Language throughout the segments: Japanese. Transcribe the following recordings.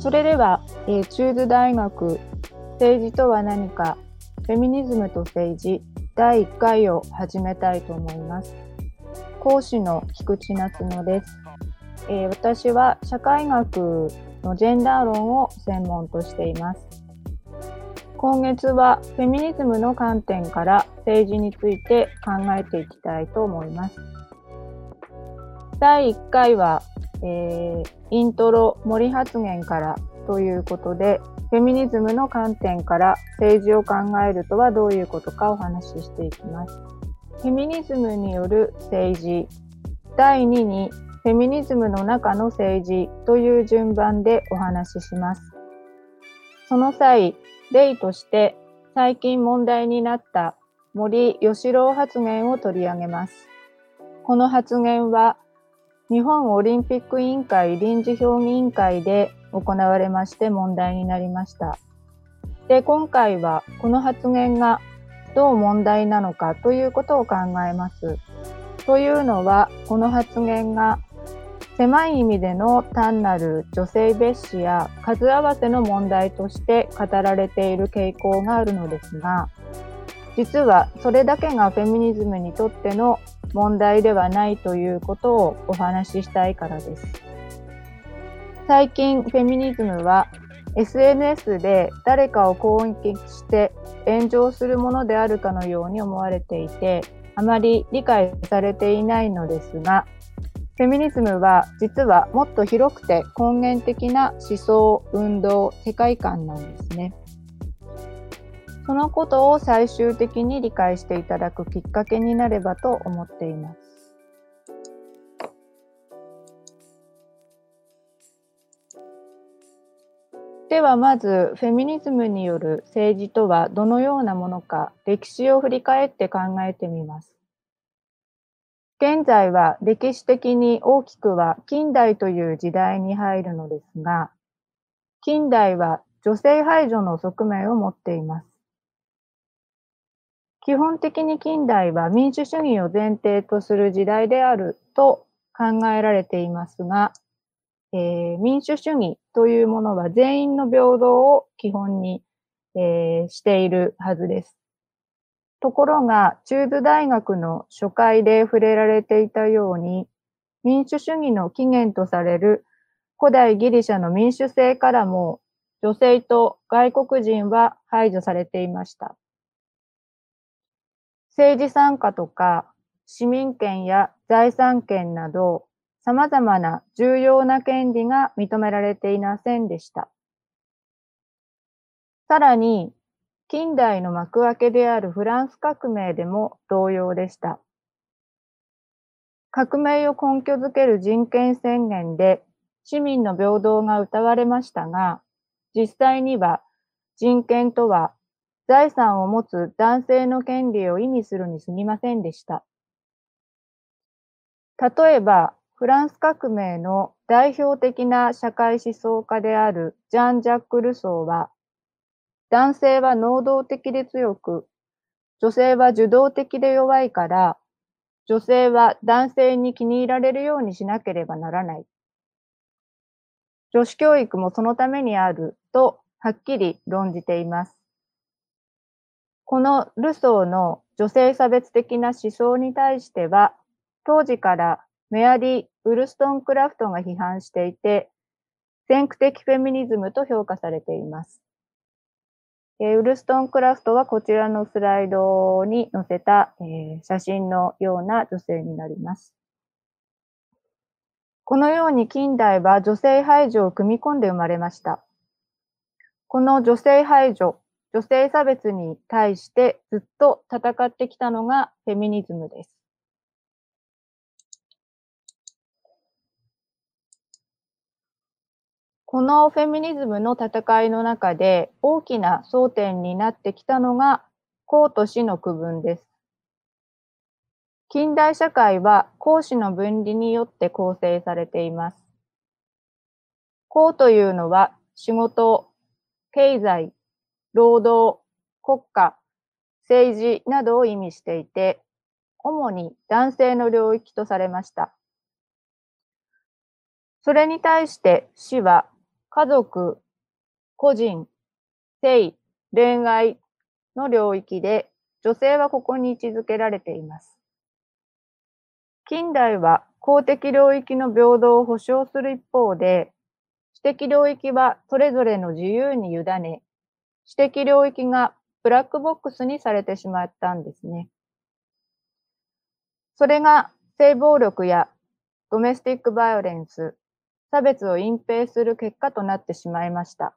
それでは、えー、中津大学政治とは何かフェミニズムと政治第1回を始めたいと思います。講師の菊池夏乃です、えー、私は社会学のジェンダー論を専門としています。今月はフェミニズムの観点から政治について考えていきたいと思います。第1回はえー、イントロ森発言からということで、フェミニズムの観点から政治を考えるとはどういうことかお話ししていきます。フェミニズムによる政治、第2にフェミニズムの中の政治という順番でお話しします。その際、例として最近問題になった森喜朗発言を取り上げます。この発言は日本オリンピック委員会臨時評議委員会で行われまして問題になりました。で、今回はこの発言がどう問題なのかということを考えます。というのは、この発言が狭い意味での単なる女性蔑視や数合わせの問題として語られている傾向があるのですが、実はそれだけがフェミニズムにとっての問題ではないということをお話ししたいからです。最近フェミニズムは SNS で誰かを攻撃して炎上するものであるかのように思われていてあまり理解されていないのですがフェミニズムは実はもっと広くて根源的な思想運動世界観なんですね。そのことを最終的に理解していただくきっかけになればと思っています。ではまずフェミニズムによる政治とはどのようなものか歴史を振り返って考えてみます。現在は歴史的に大きくは近代という時代に入るのですが、近代は女性排除の側面を持っています。基本的に近代は民主主義を前提とする時代であると考えられていますが、えー、民主主義というものは全員の平等を基本に、えー、しているはずです。ところが、中部大学の初回で触れられていたように、民主主義の起源とされる古代ギリシャの民主制からも女性と外国人は排除されていました。政治参加とか市民権や財産権など様々な重要な権利が認められていませんでした。さらに、近代の幕開けであるフランス革命でも同様でした。革命を根拠づける人権宣言で市民の平等が謳われましたが、実際には人権とは財産を持つ男性の権利を意味するに過ぎませんでした。例えば、フランス革命の代表的な社会思想家であるジャン・ジャック・ルソーは、男性は能動的で強く、女性は受動的で弱いから、女性は男性に気に入られるようにしなければならない。女子教育もそのためにあるとはっきり論じています。このルソーの女性差別的な思想に対しては、当時からメアリー・ウルストン・クラフトが批判していて、先駆的フェミニズムと評価されています。えウルストン・クラフトはこちらのスライドに載せた、え写真のような女性になります。このように近代は女性排除を組み込んで生まれました。この女性排除女性差別に対してずっと戦ってきたのがフェミニズムです。このフェミニズムの戦いの中で大きな争点になってきたのが公と私の区分です。近代社会は公私の分離によって構成されています。公というのは仕事、経済、労働、国家、政治などを意味していて、主に男性の領域とされました。それに対して死は家族、個人、性、恋愛の領域で女性はここに位置づけられています。近代は公的領域の平等を保障する一方で、私的領域はそれぞれの自由に委ね、私的領域がブラックボックスにされてしまったんですね。それが性暴力やドメスティックバイオレンス、差別を隠蔽する結果となってしまいました。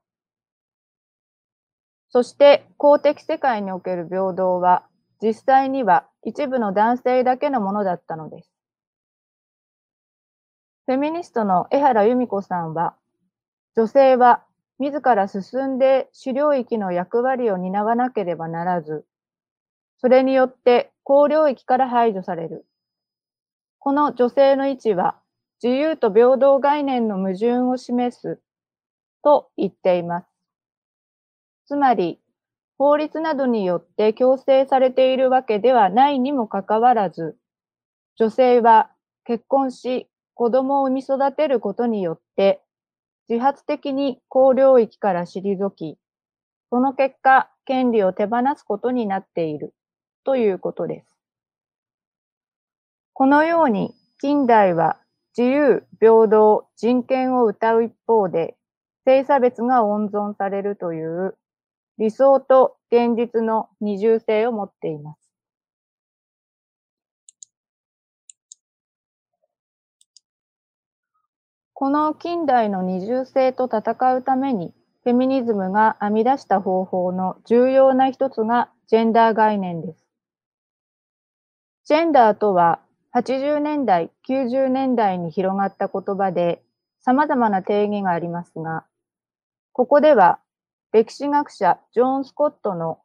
そして公的世界における平等は実際には一部の男性だけのものだったのです。フェミニストの江原由美子さんは、女性は自ら進んで主領域の役割を担わなければならず、それによって公領域から排除される。この女性の位置は自由と平等概念の矛盾を示すと言っています。つまり、法律などによって強制されているわけではないにもかかわらず、女性は結婚し子供を産み育てることによって、自発的に公領域から退き、その結果、権利を手放すことになっているということです。このように、近代は自由、平等、人権を謳う一方で、性差別が温存されるという理想と現実の二重性を持っています。この近代の二重性と戦うために、フェミニズムが編み出した方法の重要な一つがジェンダー概念です。ジェンダーとは80年代、90年代に広がった言葉で様々な定義がありますが、ここでは歴史学者ジョン・スコットの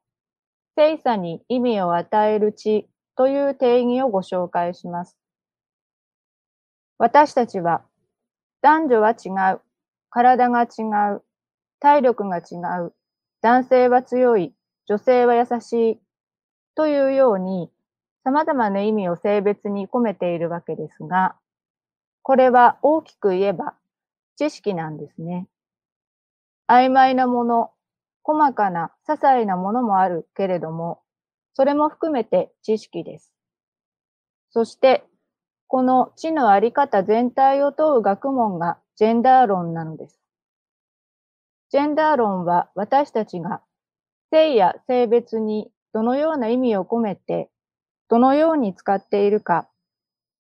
性差に意味を与える知という定義をご紹介します。私たちは男女は違う。体が違う。体力が違う。男性は強い。女性は優しい。というように、様々な意味を性別に込めているわけですが、これは大きく言えば知識なんですね。曖昧なもの、細かな些細なものもあるけれども、それも含めて知識です。そしてこの知のあり方全体を問う学問がジェンダー論なのです。ジェンダー論は私たちが性や性別にどのような意味を込めて、どのように使っているか、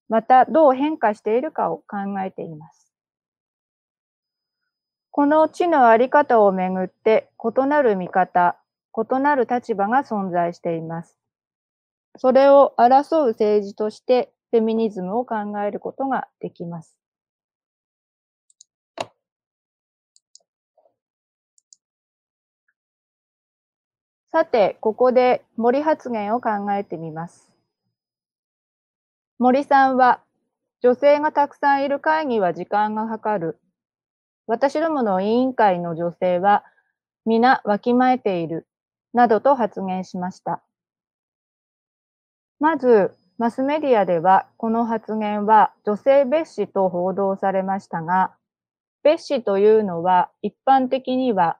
またどう変化しているかを考えています。この知のあり方をめぐって異なる見方、異なる立場が存在しています。それを争う政治としてフェミニズムを考えることができます。さて、ここで森発言を考えてみます。森さんは、女性がたくさんいる会議は時間がかかる。私どもの委員会の女性は皆わきまえている。などと発言しました。まず、マスメディアではこの発言は女性蔑視と報道されましたが、蔑視というのは一般的には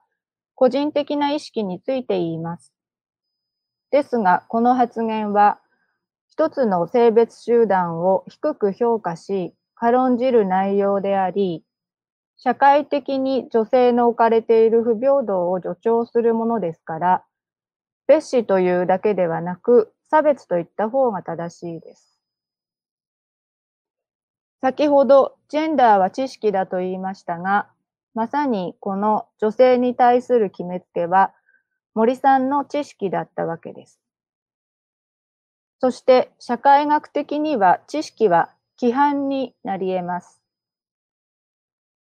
個人的な意識について言います。ですが、この発言は一つの性別集団を低く評価し、軽んじる内容であり、社会的に女性の置かれている不平等を助長するものですから、蔑視というだけではなく、差別と言った方が正しいです。先ほど、ジェンダーは知識だと言いましたが、まさにこの女性に対する決めつけは、森さんの知識だったわけです。そして、社会学的には知識は規範になり得ます。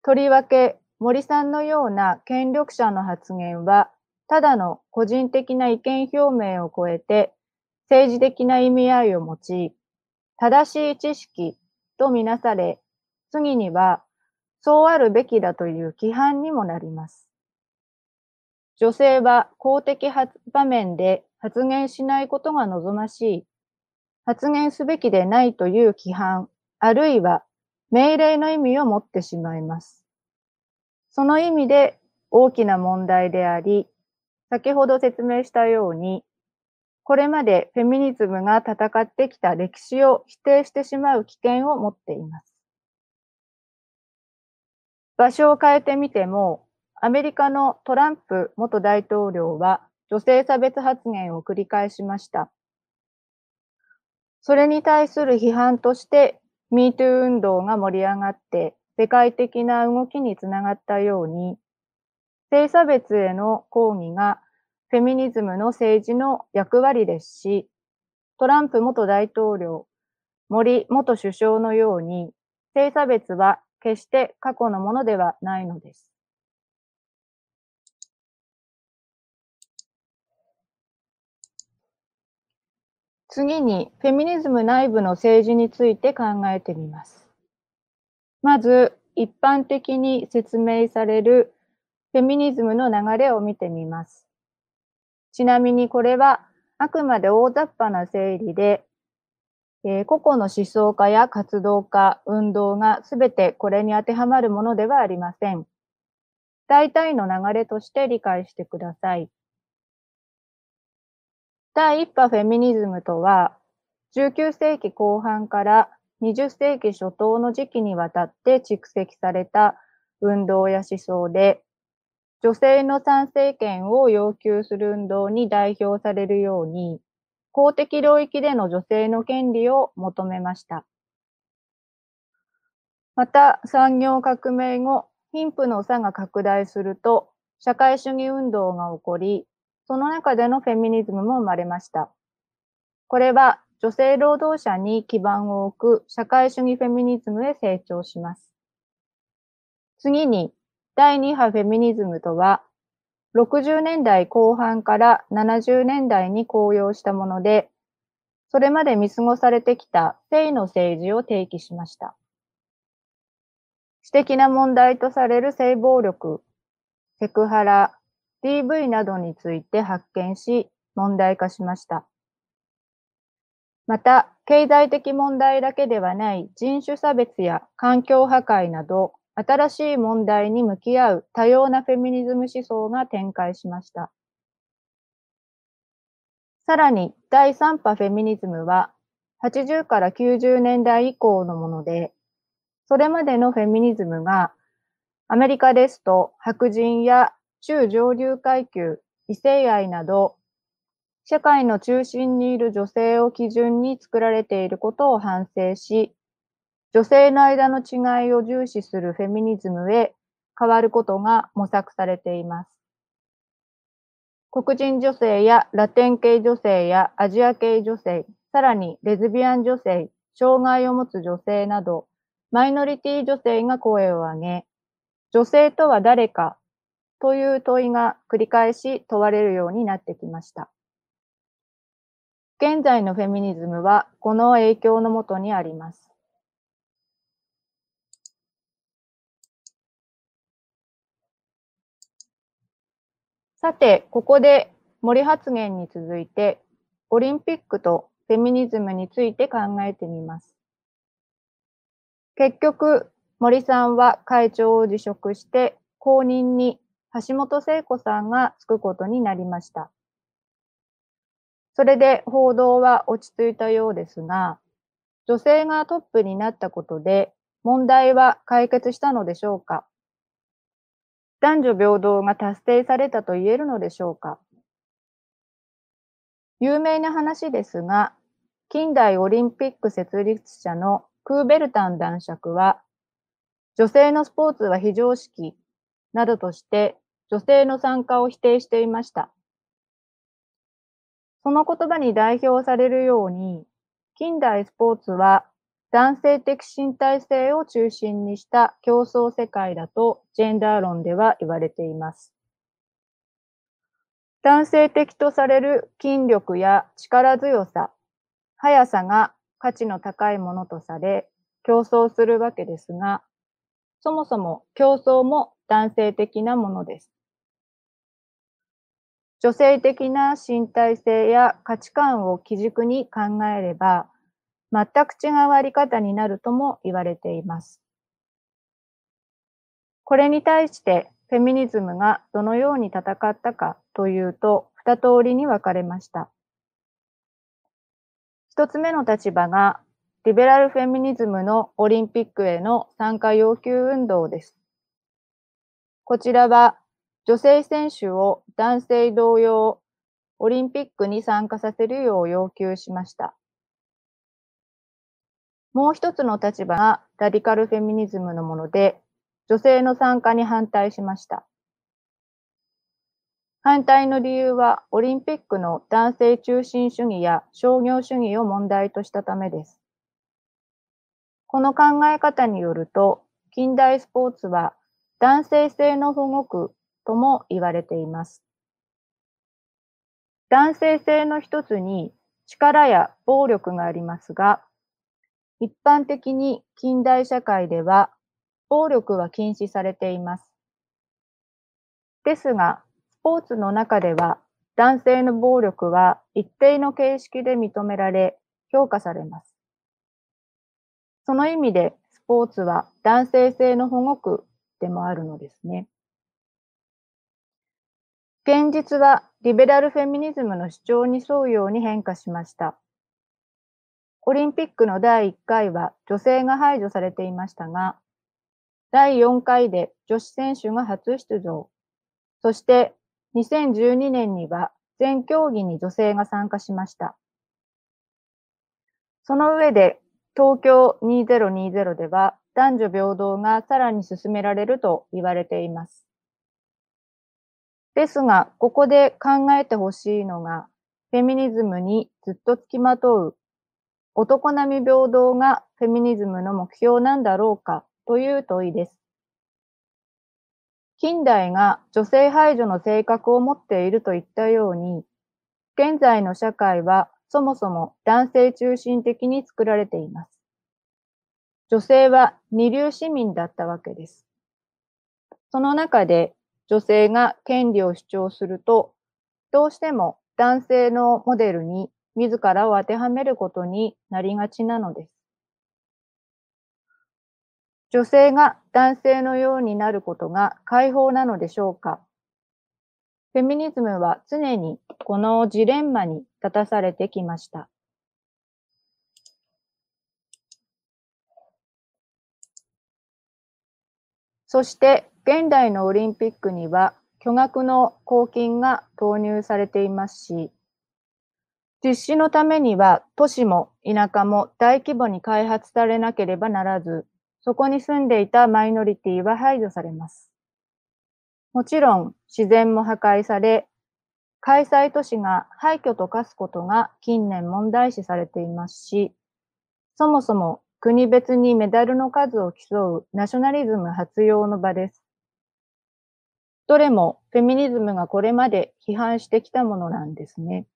とりわけ、森さんのような権力者の発言は、ただの個人的な意見表明を超えて、政治的な意味合いを持ち、正しい知識とみなされ、次には、そうあるべきだという規範にもなります。女性は公的場面で発言しないことが望ましい、発言すべきでないという規範、あるいは命令の意味を持ってしまいます。その意味で大きな問題であり、先ほど説明したように、これまでフェミニズムが戦ってきた歴史を否定してしまう危険を持っています。場所を変えてみても、アメリカのトランプ元大統領は女性差別発言を繰り返しました。それに対する批判として MeToo 運動が盛り上がって世界的な動きにつながったように、性差別への抗議がフェミニズムの政治の役割ですし、トランプ元大統領、森元首相のように、性差別は決して過去のものではないのです。次に、フェミニズム内部の政治について考えてみます。まず、一般的に説明されるフェミニズムの流れを見てみます。ちなみにこれはあくまで大雑把な整理で、えー、個々の思想家や活動家、運動がすべてこれに当てはまるものではありません。大体の流れとして理解してください。第一波フェミニズムとは、19世紀後半から20世紀初頭の時期にわたって蓄積された運動や思想で、女性の参政権を要求する運動に代表されるように、公的領域での女性の権利を求めました。また、産業革命後、貧富の差が拡大すると、社会主義運動が起こり、その中でのフェミニズムも生まれました。これは女性労働者に基盤を置く社会主義フェミニズムへ成長します。次に、第2波フェミニズムとは、60年代後半から70年代に公用したもので、それまで見過ごされてきた性の政治を提起しました。私的な問題とされる性暴力、セクハラ、DV などについて発見し、問題化しました。また、経済的問題だけではない人種差別や環境破壊など、新しい問題に向き合う多様なフェミニズム思想が展開しました。さらに第3波フェミニズムは80から90年代以降のもので、それまでのフェミニズムがアメリカですと白人や中上流階級、異性愛など社会の中心にいる女性を基準に作られていることを反省し、女性の間の違いを重視するフェミニズムへ変わることが模索されています。黒人女性やラテン系女性やアジア系女性、さらにレズビアン女性、障害を持つ女性など、マイノリティ女性が声を上げ、女性とは誰かという問いが繰り返し問われるようになってきました。現在のフェミニズムはこの影響のもとにあります。さて、ここで森発言に続いて、オリンピックとフェミニズムについて考えてみます。結局、森さんは会長を辞職して、後任に橋本聖子さんがつくことになりました。それで報道は落ち着いたようですが、女性がトップになったことで問題は解決したのでしょうか？男女平等が達成されたと言えるのでしょうか？有名な話ですが、近代オリンピック設立者のクーベルタン男爵は、女性のスポーツは非常識などとして女性の参加を否定していました。その言葉に代表されるように、近代スポーツは男性的身体性を中心にした競争世界だとジェンダー論では言われています。男性的とされる筋力や力強さ、速さが価値の高いものとされ、競争するわけですが、そもそも競争も男性的なものです。女性的な身体性や価値観を基軸に考えれば、全く違うあり方になるとも言われています。これに対してフェミニズムがどのように戦ったかというと、二通りに分かれました。一つ目の立場が、リベラルフェミニズムのオリンピックへの参加要求運動です。こちらは女性選手を男性同様、オリンピックに参加させるよう要求しました。もう一つの立場がラディカルフェミニズムのもので、女性の参加に反対しました。反対の理由は、オリンピックの男性中心主義や商業主義を問題としたためです。この考え方によると、近代スポーツは男性性の保護区とも言われています。男性性の一つに力や暴力がありますが、一般的に近代社会では暴力は禁止されています。ですが、スポーツの中では男性の暴力は一定の形式で認められ、評価されます。その意味でスポーツは男性性の保護区でもあるのですね。現実はリベラルフェミニズムの主張に沿うように変化しました。オリンピックの第1回は女性が排除されていましたが、第4回で女子選手が初出場、そして2012年には全競技に女性が参加しました。その上で東京2020では男女平等がさらに進められると言われています。ですが、ここで考えてほしいのが、フェミニズムにずっとつきまとう、男並み平等がフェミニズムの目標なんだろうかという問いです。近代が女性排除の性格を持っているといったように、現在の社会はそもそも男性中心的に作られています。女性は二流市民だったわけです。その中で女性が権利を主張すると、どうしても男性のモデルに自らを当てはめることになりがちなのです。女性が男性のようになることが解放なのでしょうかフェミニズムは常にこのジレンマに立たされてきました。そして現代のオリンピックには巨額の公金が投入されていますし、実施のためには都市も田舎も大規模に開発されなければならず、そこに住んでいたマイノリティは排除されます。もちろん自然も破壊され、開催都市が廃墟と化すことが近年問題視されていますし、そもそも国別にメダルの数を競うナショナリズム発用の場です。どれもフェミニズムがこれまで批判してきたものなんですね。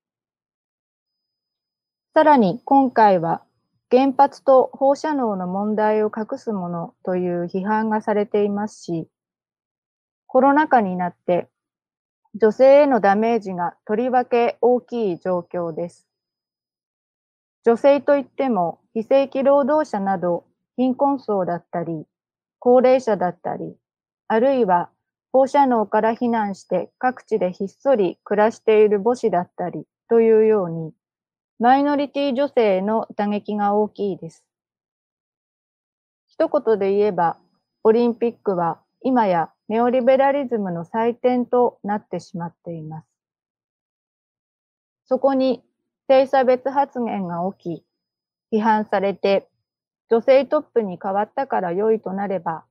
さらに今回は原発と放射能の問題を隠すものという批判がされていますし、コロナ禍になって女性へのダメージがとりわけ大きい状況です。女性といっても非正規労働者など貧困層だったり、高齢者だったり、あるいは放射能から避難して各地でひっそり暮らしている母子だったりというように、マイノリティ女性への打撃が大きいです。一言で言えば、オリンピックは今やネオリベラリズムの祭典となってしまっています。そこに性差別発言が起き、批判されて、女性トップに変わったから良いとなれば、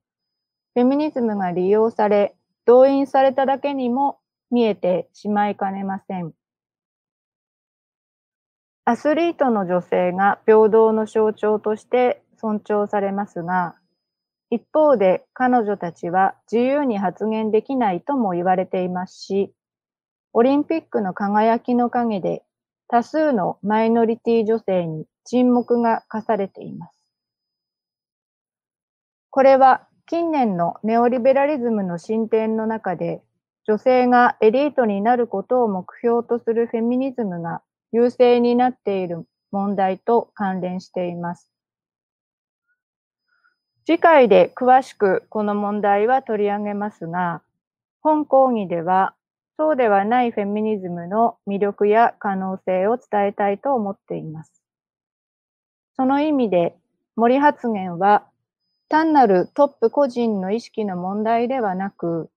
フェミニズムが利用され、動員されただけにも見えてしまいかねません。アスリートの女性が平等の象徴として尊重されますが、一方で彼女たちは自由に発言できないとも言われていますし、オリンピックの輝きの陰で多数のマイノリティ女性に沈黙が課されています。これは近年のネオリベラリズムの進展の中で、女性がエリートになることを目標とするフェミニズムが優勢になっている問題と関連しています。次回で詳しくこの問題は取り上げますが、本講義ではそうではないフェミニズムの魅力や可能性を伝えたいと思っています。その意味で森発言は単なるトップ個人の意識の問題ではなく、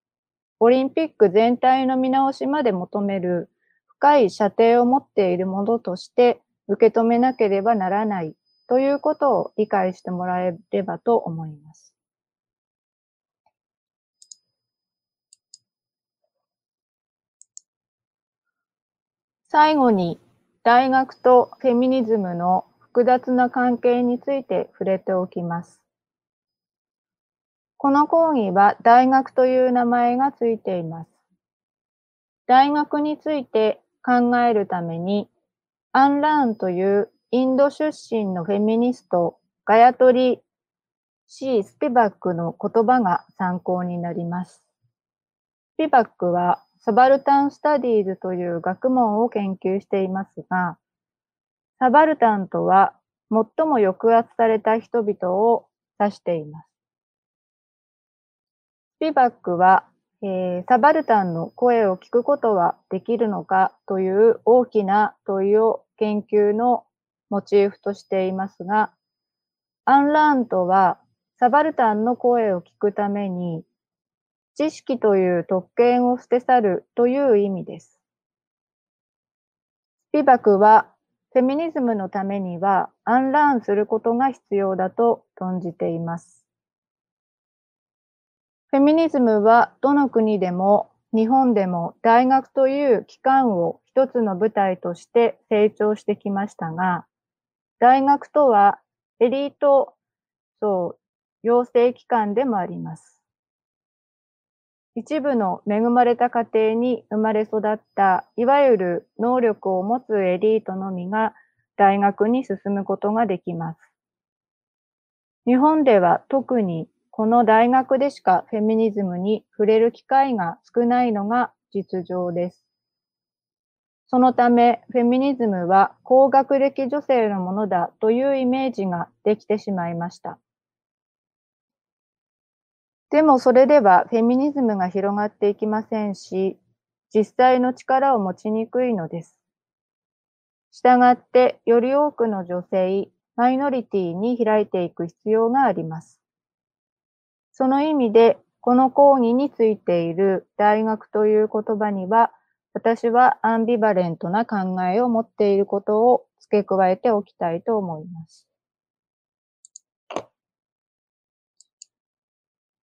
オリンピック全体の見直しまで求める深い射程を持っているものとして受け止めなければならないということを理解してもらえればと思います。最後に大学とフェミニズムの複雑な関係について触れておきます。この講義は大学という名前がついています。大学について考えるために、アンラーンというインド出身のフェミニスト、ガヤトリ・シー・スピバックの言葉が参考になります。スピバックはサバルタン・スタディーズという学問を研究していますが、サバルタンとは最も抑圧された人々を指しています。スピバックは、えー、サバルタンの声を聞くことはできるのかという大きな問いを研究のモチーフとしていますが、アンラーンとはサバルタンの声を聞くために知識という特権を捨て去るという意味です。スピバクはフェミニズムのためにはアンラーンすることが必要だと論じています。フェミニズムはどの国でも日本でも大学という機関を一つの舞台として成長してきましたが、大学とはエリート層養成機関でもあります。一部の恵まれた家庭に生まれ育ったいわゆる能力を持つエリートのみが大学に進むことができます。日本では特にこの大学でしかフェミニズムに触れる機会が少ないのが実情です。そのため、フェミニズムは高学歴女性のものだというイメージができてしまいました。でもそれではフェミニズムが広がっていきませんし、実際の力を持ちにくいのです。したがって、より多くの女性、マイノリティに開いていく必要があります。その意味で、この講義についている大学という言葉には、私はアンビバレントな考えを持っていることを付け加えておきたいと思います。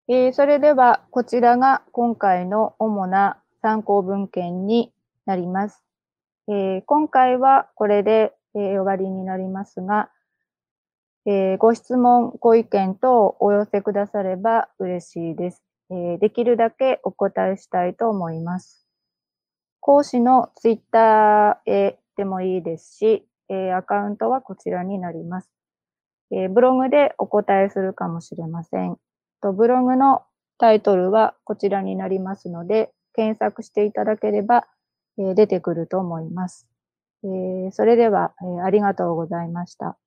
えー、それでは、こちらが今回の主な参考文献になります。えー、今回はこれで、えー、終わりになりますが、えー、ご質問、ご意見等をお寄せくだされば嬉しいです、え、できるだけお答えしたいと思います。講師のツイッターへでもいいですし、え、アカウントはこちらになります、えブログでお答えするかもしれません。とブログのタイトルはこちらになりますので、検索していただければ、え出てくると思います。えそれでは、えありがとうございました。